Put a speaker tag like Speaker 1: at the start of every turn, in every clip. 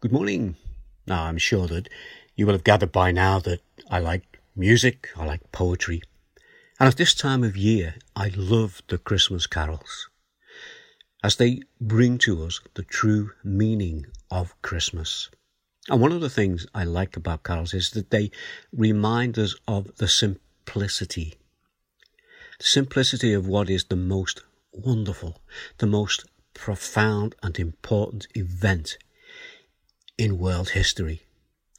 Speaker 1: Good morning. Now, I'm sure that you will have gathered by now that I like music, I like poetry, and at this time of year, I love the Christmas carols as they bring to us the true meaning of Christmas. And one of the things I like about carols is that they remind us of the simplicity, the simplicity of what is the most wonderful, the most profound and important event in world history,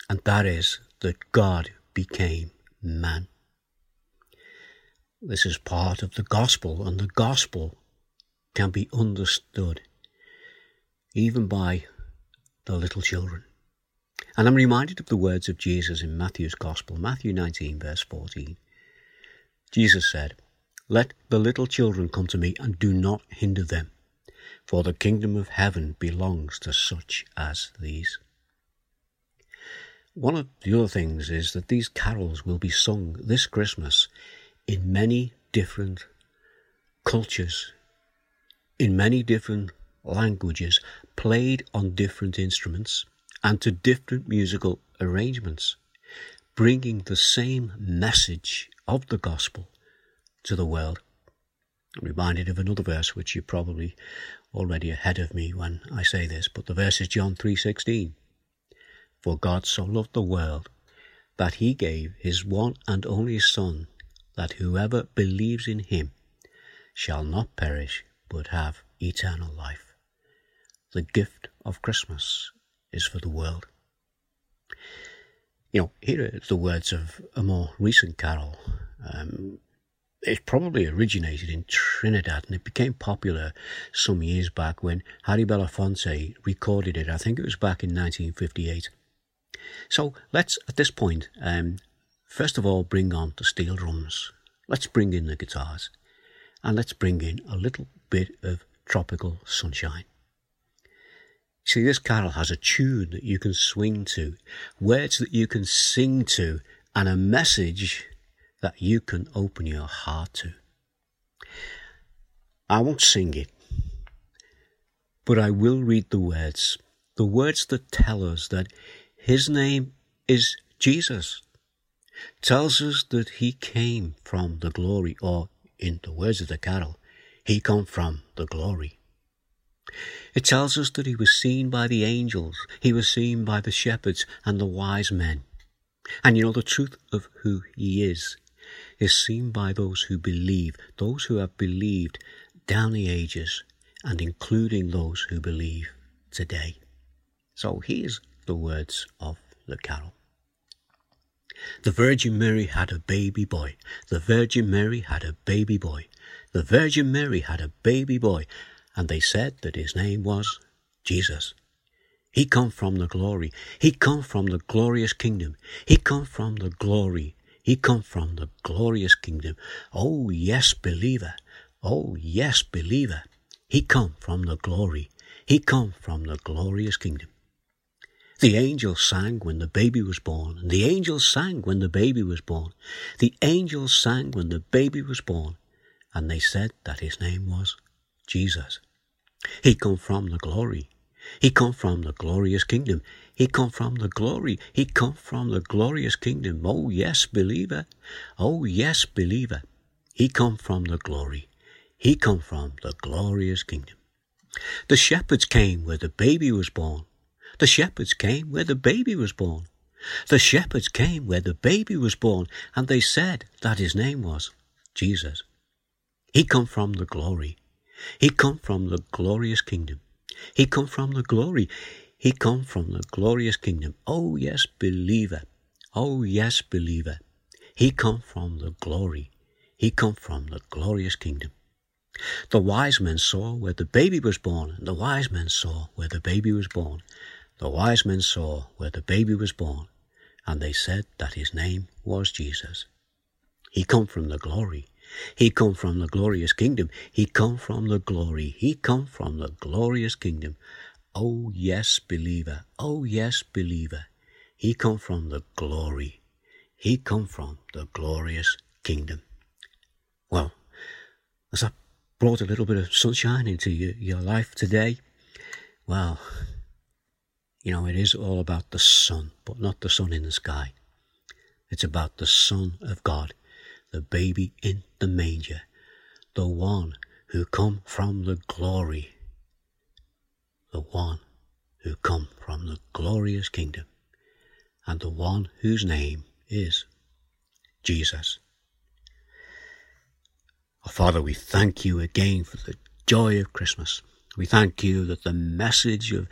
Speaker 1: and that is that God became man. This is part of the gospel, and the gospel can be understood even by the little children. And I'm reminded of the words of Jesus in Matthew's Gospel, Matthew 19, verse 14. Jesus said, Let the little children come to me and do not hinder them, for the kingdom of heaven belongs to such as these. One of the other things is that these carols will be sung this Christmas in many different cultures, in many different languages, played on different instruments and to different musical arrangements, bringing the same message of the gospel to the world. I'm reminded of another verse which you're probably already ahead of me when I say this, but the verse is John 3:16. For God so loved the world that he gave his one and only Son, that whoever believes in him shall not perish but have eternal life. The gift of Christmas is for the world. You know, here are the words of a more recent carol. Um, it probably originated in Trinidad and it became popular some years back when Harry Belafonte recorded it. I think it was back in 1958. So let's, at this point, um, first of all, bring on the steel drums. Let's bring in the guitars. And let's bring in a little bit of tropical sunshine. See, this carol has a tune that you can swing to, words that you can sing to, and a message that you can open your heart to. I won't sing it, but I will read the words, the words that tell us that his name is Jesus. Tells us that he came from the glory, or in the words of the carol, he come from the glory. It tells us that he was seen by the angels, he was seen by the shepherds and the wise men. And you know, the truth of who he is is seen by those who believe, those who have believed down the ages, and including those who believe today. So he is the words of the carol. The Virgin Mary had a baby boy. The Virgin Mary had a baby boy. The Virgin Mary had a baby boy. And they said that his name was Jesus. He come from the glory. He come from the glorious kingdom. He come from the glory. He come from the glorious kingdom. Oh yes, believer. Oh yes, believer. He come from the glory. He come from the glorious kingdom. The angels sang when the baby was born. The angels sang when the baby was born. The angels sang when the baby was born. And they said that his name was Jesus. He come from the glory. He come from the glorious kingdom. He come from the glory. He come from the glorious kingdom. Oh yes, believer. Oh yes, believer. He come from the glory. He come from the glorious kingdom. The shepherds came where the baby was born. The shepherds came where the baby was born. The shepherds came where the baby was born, and they said that his name was Jesus. He come from the glory. He come from the glorious kingdom. He come from the glory. He come from the glorious kingdom. Oh yes, believer. Oh yes, believer. He come from the glory. He come from the glorious kingdom. The wise men saw where the baby was born. The wise men saw where the baby was born. The wise men saw where the baby was born, and they said that his name was Jesus. He come from the glory. He come from the glorious kingdom. He come from the glory. He come from the glorious kingdom. Oh yes, believer. Oh yes, believer. He come from the glory. He come from the glorious kingdom. Well, as I brought a little bit of sunshine into your, your life today, well, You know, it is all about the Son, but not the sun in the sky. It's about the Son of God, the baby in the manger, the one who come from the glory, the one who come from the glorious kingdom, and the one whose name is Jesus. Oh, Father, we thank you again for the joy of Christmas. We thank you that the message of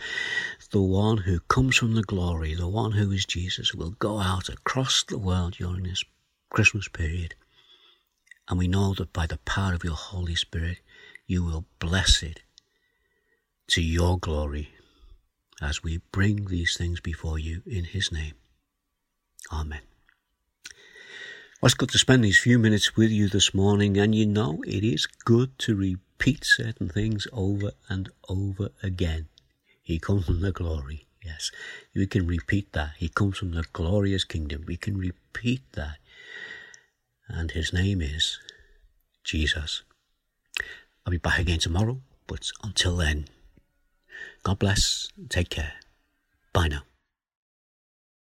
Speaker 1: the one who comes from the glory, the one who is Jesus, will go out across the world during this Christmas period. And we know that by the power of your Holy Spirit, you will bless it to your glory as we bring these things before you in his name. Amen. Well, it's good to spend these few minutes with you this morning, and you know it is good to repeat certain things over and over again. He comes from the glory. Yes, we can repeat that. He comes from the glorious kingdom. We can repeat that. And his name is Jesus. I'll be back again tomorrow, but until then, God bless. Take care. Bye now.